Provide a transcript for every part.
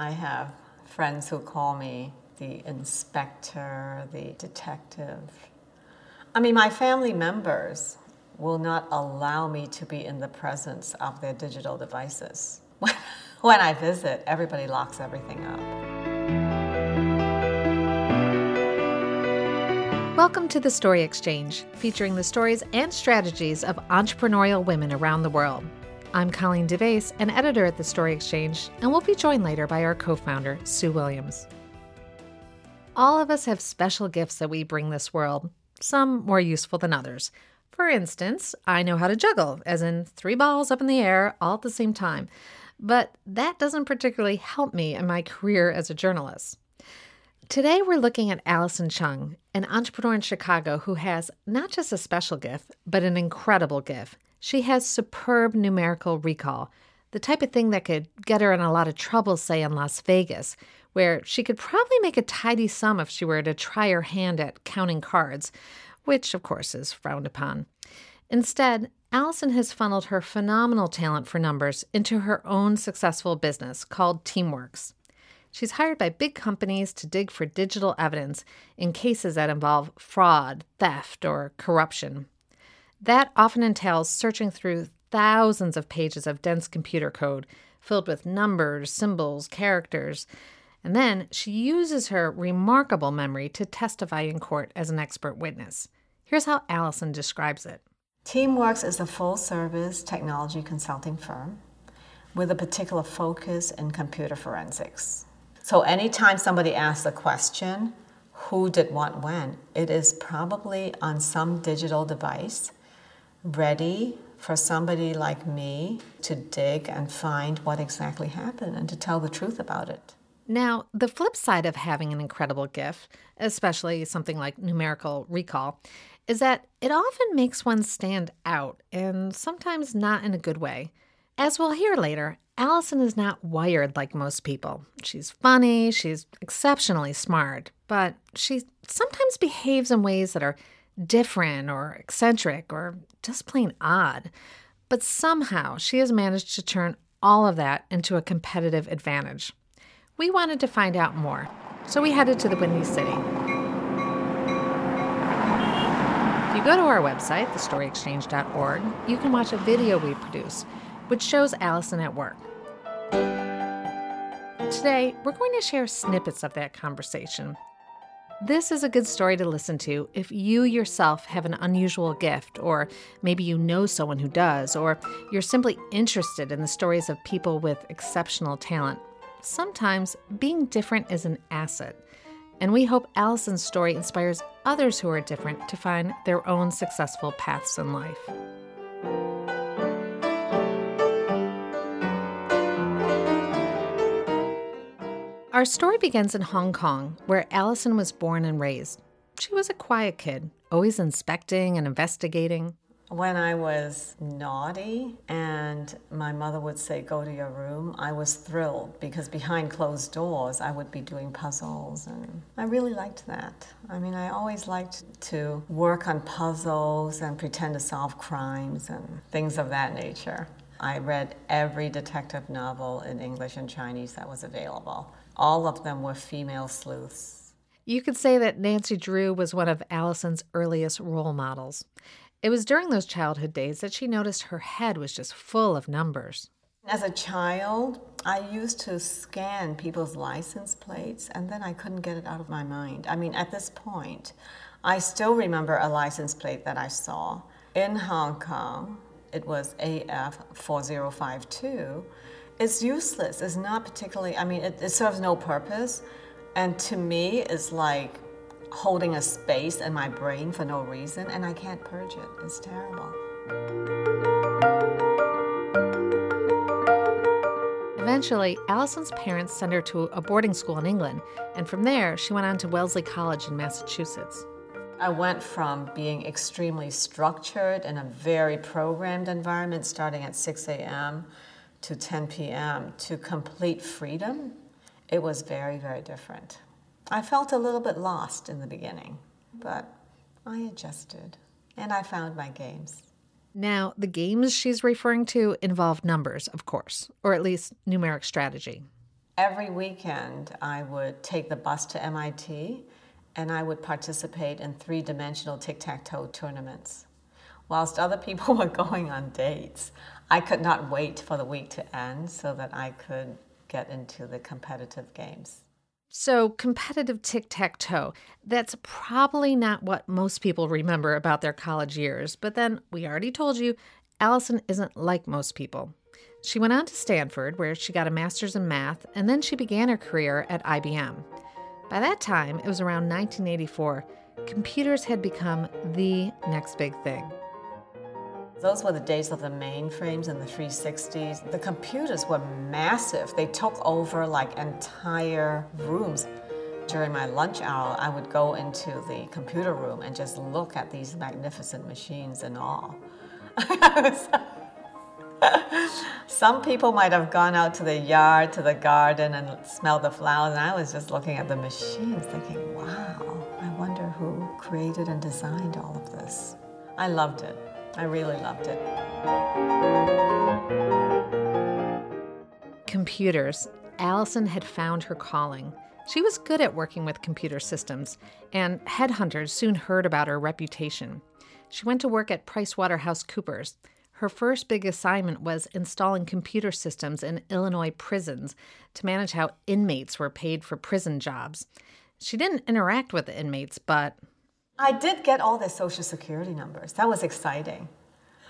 I have friends who call me the inspector, the detective. I mean, my family members will not allow me to be in the presence of their digital devices. when I visit, everybody locks everything up. Welcome to the Story Exchange, featuring the stories and strategies of entrepreneurial women around the world. I'm Colleen DeBaise, an editor at the Story Exchange, and we'll be joined later by our co founder, Sue Williams. All of us have special gifts that we bring this world, some more useful than others. For instance, I know how to juggle, as in three balls up in the air all at the same time. But that doesn't particularly help me in my career as a journalist. Today, we're looking at Alison Chung, an entrepreneur in Chicago who has not just a special gift, but an incredible gift she has superb numerical recall, the type of thing that could get her in a lot of trouble, say, in Las Vegas, where she could probably make a tidy sum if she were to try her hand at counting cards, which, of course, is frowned upon. Instead, Alison has funneled her phenomenal talent for numbers into her own successful business called TeamWerks. She's hired by big companies to dig for digital evidence in cases that involve fraud, theft, or corruption. That often entails searching through thousands of pages of dense computer code filled with numbers, symbols, characters. And then she uses her remarkable memory to testify in court as an expert witness. Here's how Alison describes it TeamWerks is a full service technology consulting firm with a particular focus in computer forensics. So, anytime somebody asks a question, who did what when, it is probably on some digital device ready for somebody like me to dig and find what exactly happened and to tell the truth about it. Now, the flip side of having an incredible gift, especially something like numerical recall, is that it often makes one stand out and sometimes not in a good way. As we'll hear later, Alison is not wired like most people. She's funny, she's exceptionally smart, but she sometimes behaves in ways that are different or eccentric or just plain odd. But somehow she has managed to turn all of that into a competitive advantage. We wanted to find out more, so we headed to the Windy City. If you go to our website, thestoryexchange.org, you can watch a video we produce, which shows Alison at work. Today, we're going to share snippets of that conversation this is a good story to listen to if you yourself have an unusual gift, or maybe you know someone who does, or you're simply interested in the stories of people with exceptional talent. Sometimes being different is an asset, and we hope Alison's story inspires others who are different to find their own successful paths in life. Our story begins in Hong Kong, where Alison was born and raised. She was a quiet kid, always inspecting and investigating. When I was naughty and my mother would say, Go to your room, I was thrilled because behind closed doors I would be doing puzzles. And I really liked that. I mean, I always liked to work on puzzles and pretend to solve crimes and things of that nature. I read every detective novel in English and Chinese that was available all of them were female sleuths. You could say that Nancy Drew was one of Alison's earliest role models. It was during those childhood days that she noticed her head was just full of numbers. As a child, I used to scan people's license plates and then I couldn't get it out of my mind. I mean, at this point, I still remember a license plate that I saw in Hong Kong. It was AF 4052 it's useless. It's not particularly, I mean, it, it serves no purpose. And to me, it's like holding a space in my brain for no reason, and I can't purge it. It's terrible. Eventually, Alison's parents sent her to a boarding school in England, and from there, she went on to Wellesley College in Massachusetts. I went from being extremely structured in a very programmed environment starting at 6 a.m to 10 p.m. to complete freedom, it was very, very different. I felt a little bit lost in the beginning, but I adjusted and I found my games. Now, the games she's referring to involve numbers, of course, or at least numeric strategy. Every weekend, I would take the bus to MIT and I would participate in three dimensional tic tac toe tournaments. Whilst other people were going on dates, I could not wait for the week to end so that I could get into the competitive games. So, competitive tic tac toe, that's probably not what most people remember about their college years. But then we already told you, Alison isn't like most people. She went on to Stanford, where she got a master's in math, and then she began her career at IBM. By that time, it was around 1984, computers had become the next big thing. Those were the days of the mainframes and the 360s. The computers were massive. They took over like entire rooms. During my lunch hour, I would go into the computer room and just look at these magnificent machines and all. Some people might have gone out to the yard, to the garden, and smelled the flowers, and I was just looking at the machines thinking, wow, I wonder who created and designed all of this. I loved it. I really loved it. Computers. Alison had found her calling. She was good at working with computer systems, and headhunters soon heard about her reputation. She went to work at PricewaterhouseCoopers. Her first big assignment was installing computer systems in Illinois prisons to manage how inmates were paid for prison jobs. She didn't interact with the inmates, but I did get all their social security numbers. That was exciting.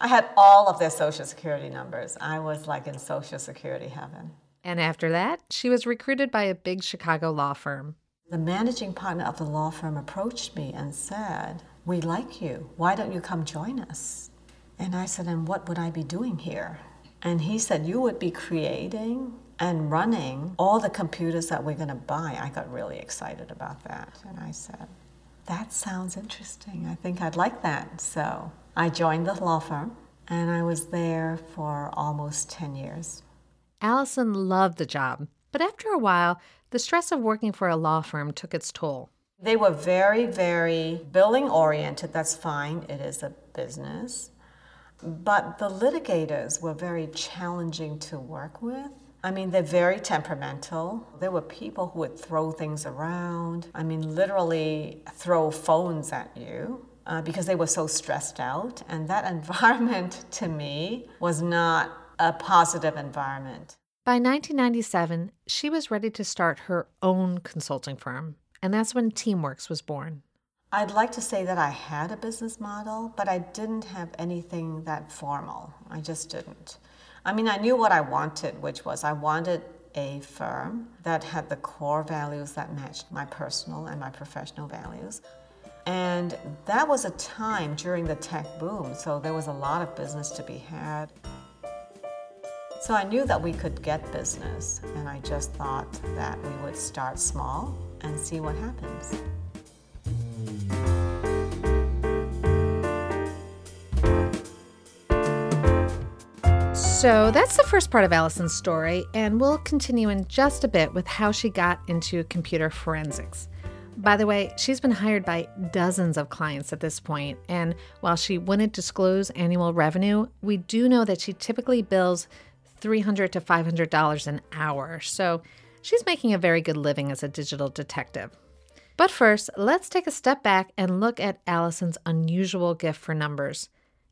I had all of their social security numbers. I was like in social security heaven. And after that, she was recruited by a big Chicago law firm. The managing partner of the law firm approached me and said, We like you. Why don't you come join us? And I said, And what would I be doing here? And he said, You would be creating and running all the computers that we're going to buy. I got really excited about that. And I said, that sounds interesting. I think I'd like that. So I joined the law firm and I was there for almost 10 years. Alison loved the job, but after a while, the stress of working for a law firm took its toll. They were very, very billing oriented. That's fine, it is a business. But the litigators were very challenging to work with. I mean, they're very temperamental. There were people who would throw things around. I mean, literally throw phones at you uh, because they were so stressed out. And that environment to me was not a positive environment. By 1997, she was ready to start her own consulting firm. And that's when TeamWerks was born. I'd like to say that I had a business model, but I didn't have anything that formal. I just didn't. I mean, I knew what I wanted, which was I wanted a firm that had the core values that matched my personal and my professional values. And that was a time during the tech boom, so there was a lot of business to be had. So I knew that we could get business, and I just thought that we would start small and see what happens. So that's the first part of Alison's story, and we'll continue in just a bit with how she got into computer forensics. By the way, she's been hired by dozens of clients at this point, and while she wouldn't disclose annual revenue, we do know that she typically bills $300 to $500 an hour, so she's making a very good living as a digital detective. But first, let's take a step back and look at Alison's unusual gift for numbers.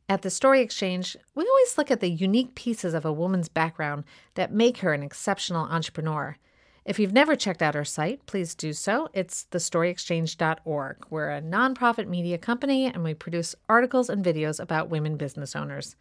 At the Story Exchange, we always look at the unique pieces of a woman's background that make her an exceptional entrepreneur. If you've never checked out our site, please do so. It's thestoryexchange.org. We're a nonprofit media company and we produce articles and videos about women business owners.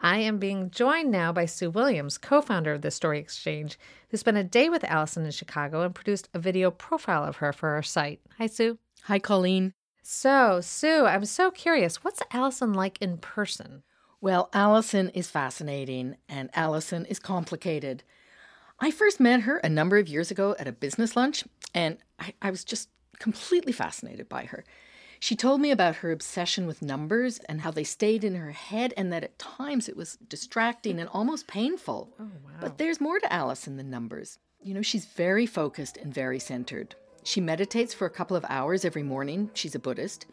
I am being joined now by Sue Williams, co founder of the Story Exchange, who spent a day with Alison in Chicago and produced a video profile of her for our site. Hi, Sue. Hi, Colleen. So, Sue, I'm so curious. What's Alison like in person? Well, Alison is fascinating and Alison is complicated. I first met her a number of years ago at a business lunch, and I, I, was just completely fascinated by her. She told me about her obsession with numbers and how they stayed in her head, and that at times it was distracting and almost painful. Oh, wow. But there's more to Alison than numbers. You know, she's very focused and very centered. She meditates for a couple of hours every morning. She's a Buddhist.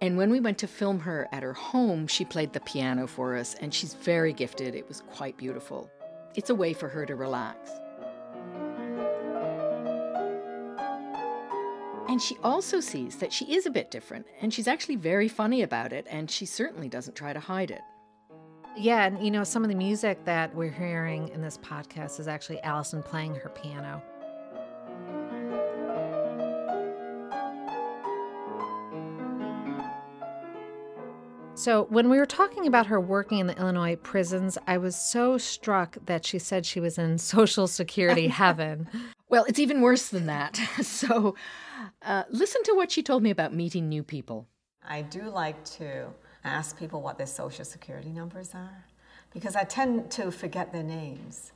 And when we went to film her at her home, she played the piano for us, and she's very gifted. It was quite beautiful. It's a way for her to relax. And she also sees that she is a bit different, and she's actually very funny about it, and she certainly doesn't try to hide it. Yeah, and you know, some of the music that we're hearing in this podcast is actually Alison playing her piano. So, when we were talking about her working in the Illinois prisons, I was so struck that she said she was in Social Security heaven. Well, it's even worse than that. So, uh, listen to what she told me about meeting new people. I do like to ask people what their social security numbers are because I tend to forget their names.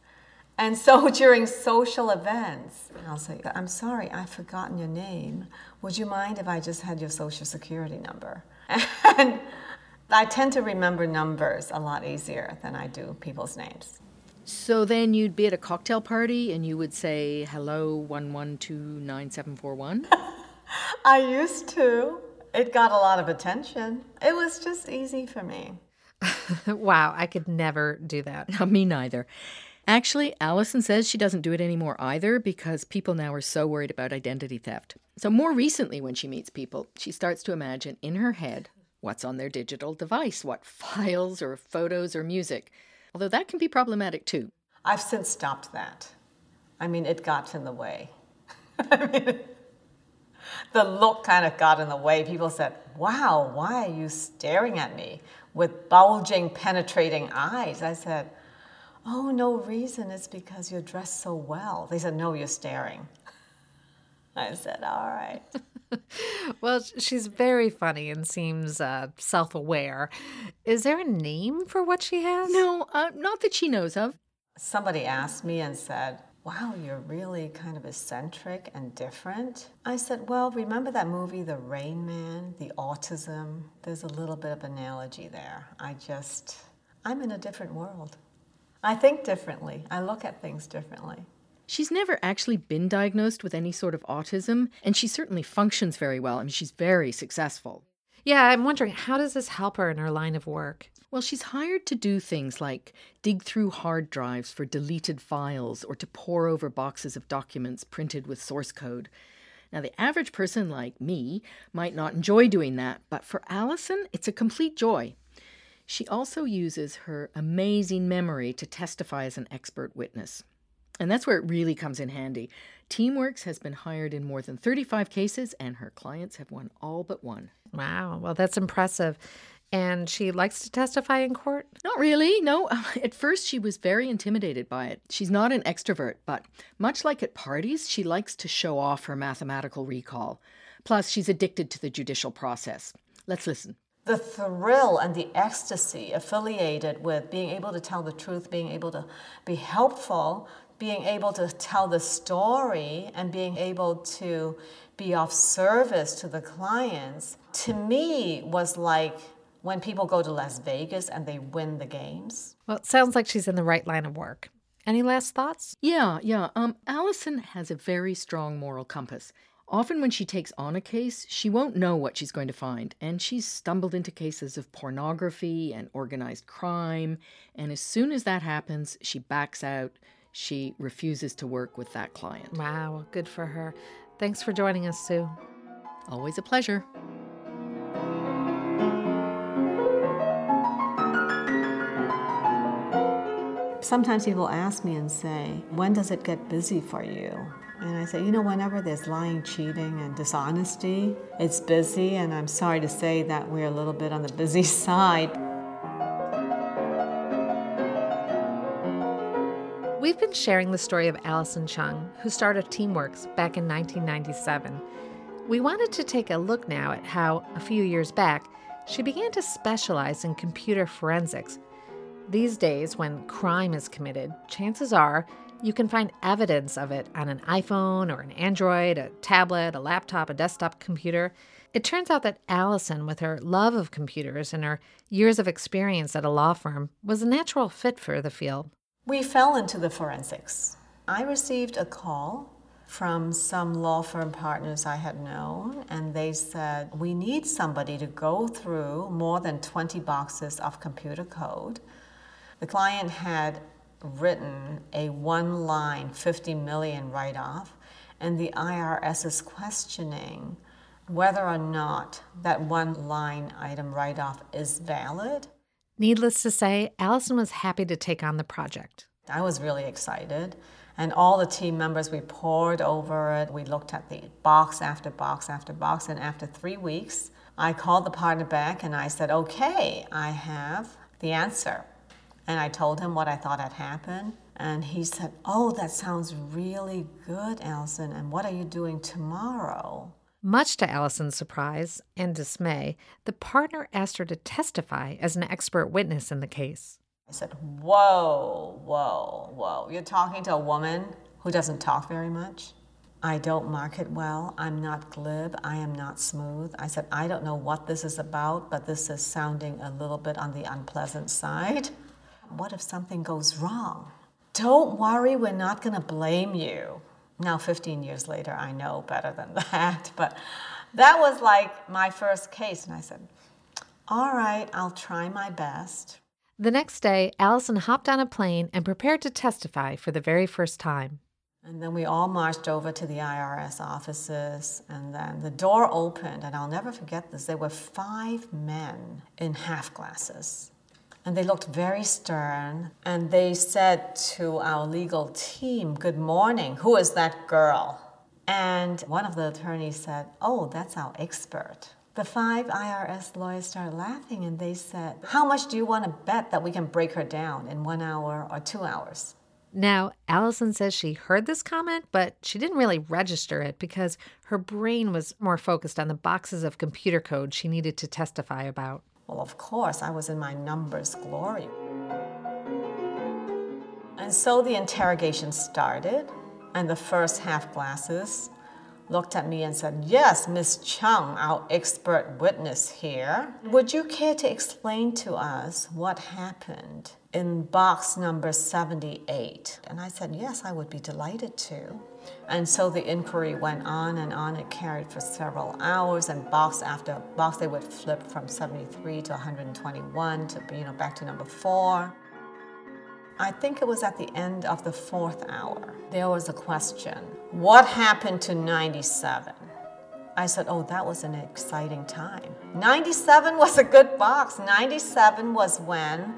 And so during social events, I'll say, I'm sorry, I've forgotten your name. Would you mind if I just had your social security number? And I tend to remember numbers a lot easier than I do people's names. So then you'd be at a cocktail party and you would say, hello, 1129741? I used to. It got a lot of attention. It was just easy for me. wow, I could never do that. Me neither. Actually, Alison says she doesn't do it anymore either because people now are so worried about identity theft. So, more recently, when she meets people, she starts to imagine in her head what's on their digital device, what files or photos or music. Although that can be problematic too. I've since stopped that. I mean, it got in the way. I mean, the look kind of got in the way. People said, Wow, why are you staring at me with bulging, penetrating eyes? I said, Oh, no reason. It's because you're dressed so well. They said, No, you're staring. I said, All right. well, she's very funny and seems uh, self aware. Is there a name for what she has? No, uh, not that she knows of. Somebody asked me and said, Wow, you're really kind of eccentric and different. I said, Well, remember that movie, The Rain Man, the autism? There's a little bit of analogy there. I just, I'm in a different world. I think differently, I look at things differently. She's never actually been diagnosed with any sort of autism, and she certainly functions very well. I mean, she's very successful. Yeah, I'm wondering how does this help her in her line of work? Well, she's hired to do things like dig through hard drives for deleted files or to pore over boxes of documents printed with source code. Now, the average person like me might not enjoy doing that, but for Alison, it's a complete joy. She also uses her amazing memory to testify as an expert witness. And that's where it really comes in handy. TeamWerks has been hired in more than 35 cases, and her clients have won all but one. Wow. Well, that's impressive. And she likes to testify in court? Not really, no. At first, she was very intimidated by it. She's not an extrovert, but much like at parties, she likes to show off her mathematical recall. Plus, she's addicted to the judicial process. Let's listen. The thrill and the ecstasy affiliated with being able to tell the truth, being able to be helpful being able to tell the story and being able to be of service to the clients, to me, was like when people go to Las Vegas and they win the games. Well, it sounds like she's in the right line of work. Any last thoughts? Yeah, yeah. Um, Alison has a very strong moral compass. Often, when she takes on a case, she won't know what she's going to find, and she's stumbled into cases of pornography and organized crime. And as soon as that happens, she backs out she refuses to work with that client. Wow, good for her. Thanks for joining us, Sue. Always a pleasure. Sometimes people ask me and say, When does it get busy for you? And I say, You know, whenever there's lying, cheating, and dishonesty, it's busy. And I'm sorry to say that we're a little bit on the busy side. We've been sharing the story of Alison Chung, who started TeamWerks back in 1997. We wanted to take a look now at how, a few years back, she began to specialize in computer forensics. These days, when crime is committed, chances are you can find evidence of it on an iPhone or an Android, a tablet, a laptop, a desktop computer. It turns out that Alison, with her love of computers and her years of experience at a law firm, was a natural fit for the field. We fell into the forensics. I received a call from some law firm partners I had known, and they said, We need somebody to go through more than 20 boxes of computer code. The client had written a one line 50 million write off, and the IRS is questioning whether or not that one line item write off is valid. Needless to say, Alison was happy to take on the project. I was really excited. And all the team members, we poured over it. We looked at the box after box after box. And after three weeks, I called the partner back and I said, okay, I have the answer. And I told him what I thought had happened. And he said, oh, that sounds really good, Alison. And what are you doing tomorrow? Much to Alison's surprise and dismay, the partner asked her to testify as an expert witness in the case. I said, Whoa, whoa, whoa. You're talking to a woman who doesn't talk very much? I don't market well. I'm not glib. I am not smooth. I said, I don't know what this is about, but this is sounding a little bit on the unpleasant side. What if something goes wrong? Don't worry, we're not going to blame you. Now, 15 years later, I know better than that, but that was like my first case. And I said, All right, I'll try my best. The next day, Alison hopped on a plane and prepared to testify for the very first time. And then we all marched over to the IRS offices, and then the door opened, and I'll never forget this. There were five men in half glasses, and they looked very stern. And they said to our legal team, Good morning, who is that girl? And one of the attorneys said, Oh, that's our expert. The five IRS lawyers started laughing and they said, How much do you want to bet that we can break her down in one hour or two hours? Now, Alison says she heard this comment, but she didn't really register it because her brain was more focused on the boxes of computer code she needed to testify about. Well, of course, I was in my numbers glory. And so the interrogation started, and the first half glasses looked at me and said, Yes, Miss Chung, our expert witness here. Would you care to explain to us what happened in box number 78? And I said, Yes, I would be delighted to. And so the inquiry went on and on. It carried for several hours, and box after box, they would flip from 73 to 121 to, you know, back to number four. I think it was at the end of the fourth hour. There was a question What happened to 97? I said, Oh, that was an exciting time. 97 was a good box. 97 was when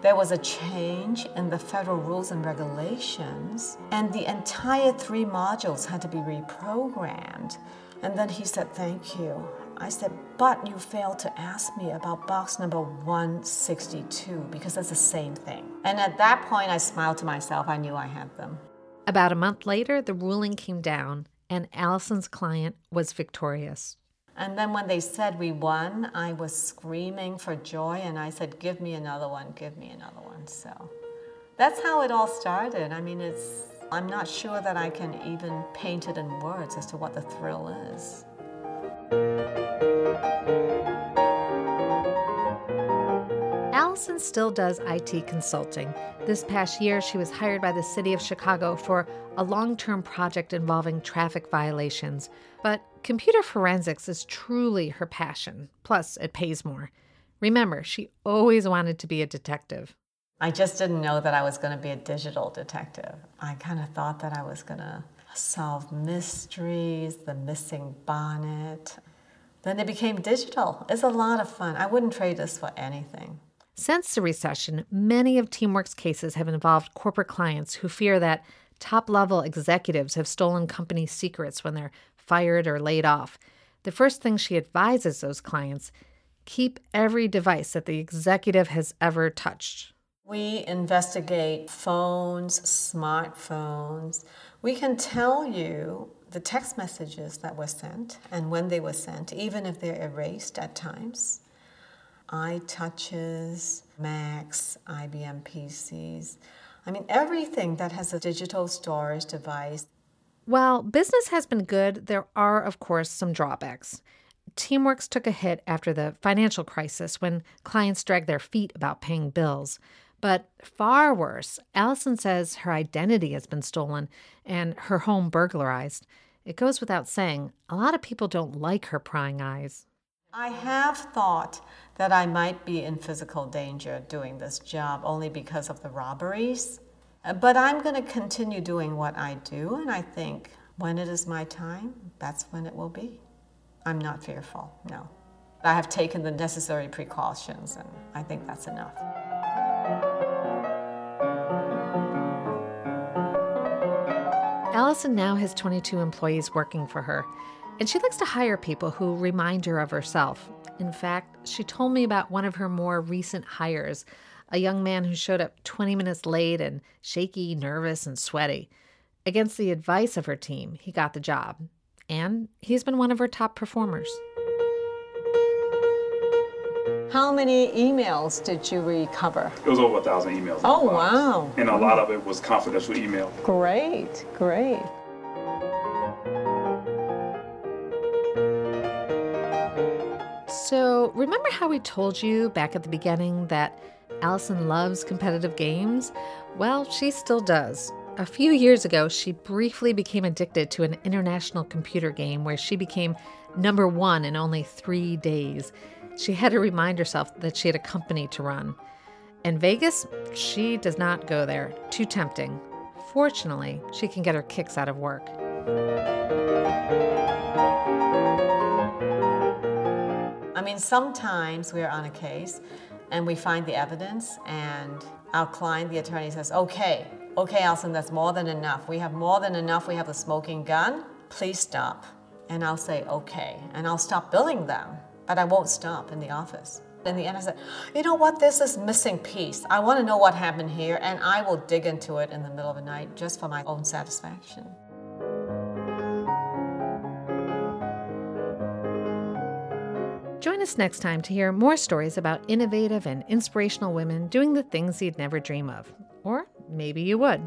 there was a change in the federal rules and regulations, and the entire three modules had to be reprogrammed. And then he said, Thank you. I said, but you failed to ask me about box number 162 because that's the same thing. And at that point, I smiled to myself. I knew I had them. About a month later, the ruling came down, and Alison's client was victorious. And then when they said we won, I was screaming for joy, and I said, Give me another one, give me another one. So that's how it all started. I mean, it's, I'm not sure that I can even paint it in words as to what the thrill is. Alison still does IT consulting. This past year, she was hired by the city of Chicago for a long term project involving traffic violations. But computer forensics is truly her passion, plus, it pays more. Remember, she always wanted to be a detective. I just didn't know that I was going to be a digital detective. I kind of thought that I was going to solve mysteries, the missing bonnet. Then it became digital. It's a lot of fun. I wouldn't trade this for anything. Since the recession, many of Teamwork's cases have involved corporate clients who fear that top level executives have stolen company secrets when they're fired or laid off. The first thing she advises those clients keep every device that the executive has ever touched. We investigate phones, smartphones. We can tell you the text messages that were sent and when they were sent, even if they're erased at times. iTouches, Macs, IBM PCs. I mean, everything that has a digital storage device. While business has been good, there are, of course, some drawbacks. TeamWerks took a hit after the financial crisis when clients dragged their feet about paying bills. But far worse, Alison says her identity has been stolen and her home burglarized. It goes without saying, a lot of people don't like her prying eyes. I have thought that I might be in physical danger doing this job only because of the robberies. Uh, but I'm going to continue doing what I do, and I think when it is my time, that's when it will be. I'm not fearful, no. I have taken the necessary precautions, and I think that's enough. Alison now has 22 employees working for her, and she likes to hire people who remind her of herself. In fact, she told me about one of her more recent hires, a young man who showed up 20 minutes late and shaky, nervous, and sweaty. Against the advice of her team, he got the job, and he's been one of her top performers. How many emails did you recover? It was over a thousand emails. Oh, wow. And a lot of it was confidential email. Great, great. So, remember how we told you back at the beginning that Alison loves competitive games? Well, she still does. A few years ago, she briefly became addicted to an international computer game where she became number one in only three days. She had to remind herself that she had a company to run. In Vegas, she does not go there. Too tempting. Fortunately, she can get her kicks out of work. I mean, sometimes we're on a case and we find the evidence, and our client, the attorney, says, Okay, okay, Alison, that's more than enough. We have more than enough. We have a smoking gun. Please stop. And I'll say, Okay. And I'll stop billing them, but I won't stop in the office. In the end, I said, You know what? This is missing piece. I want to know what happened here, and I will dig into it in the middle of the night just for my own satisfaction. Join us next time to hear more stories about innovative and inspirational women doing the things you'd never dream of. Or maybe you would.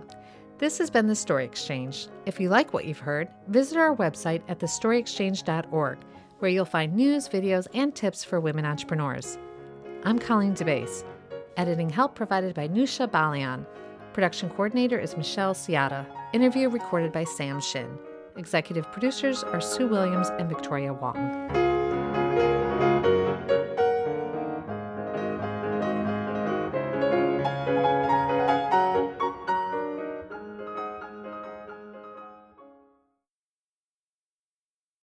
This has been the Story Exchange. If you like what you've heard, visit our website at thestoryexchange.org, where you'll find news, videos, and tips for women entrepreneurs. I'm Colleen DeBaise. Editing help provided by Nusha Balian. Production coordinator is Michelle Ciata. Interview recorded by Sam Shin. Executive producers are Sue Williams and Victoria Wong.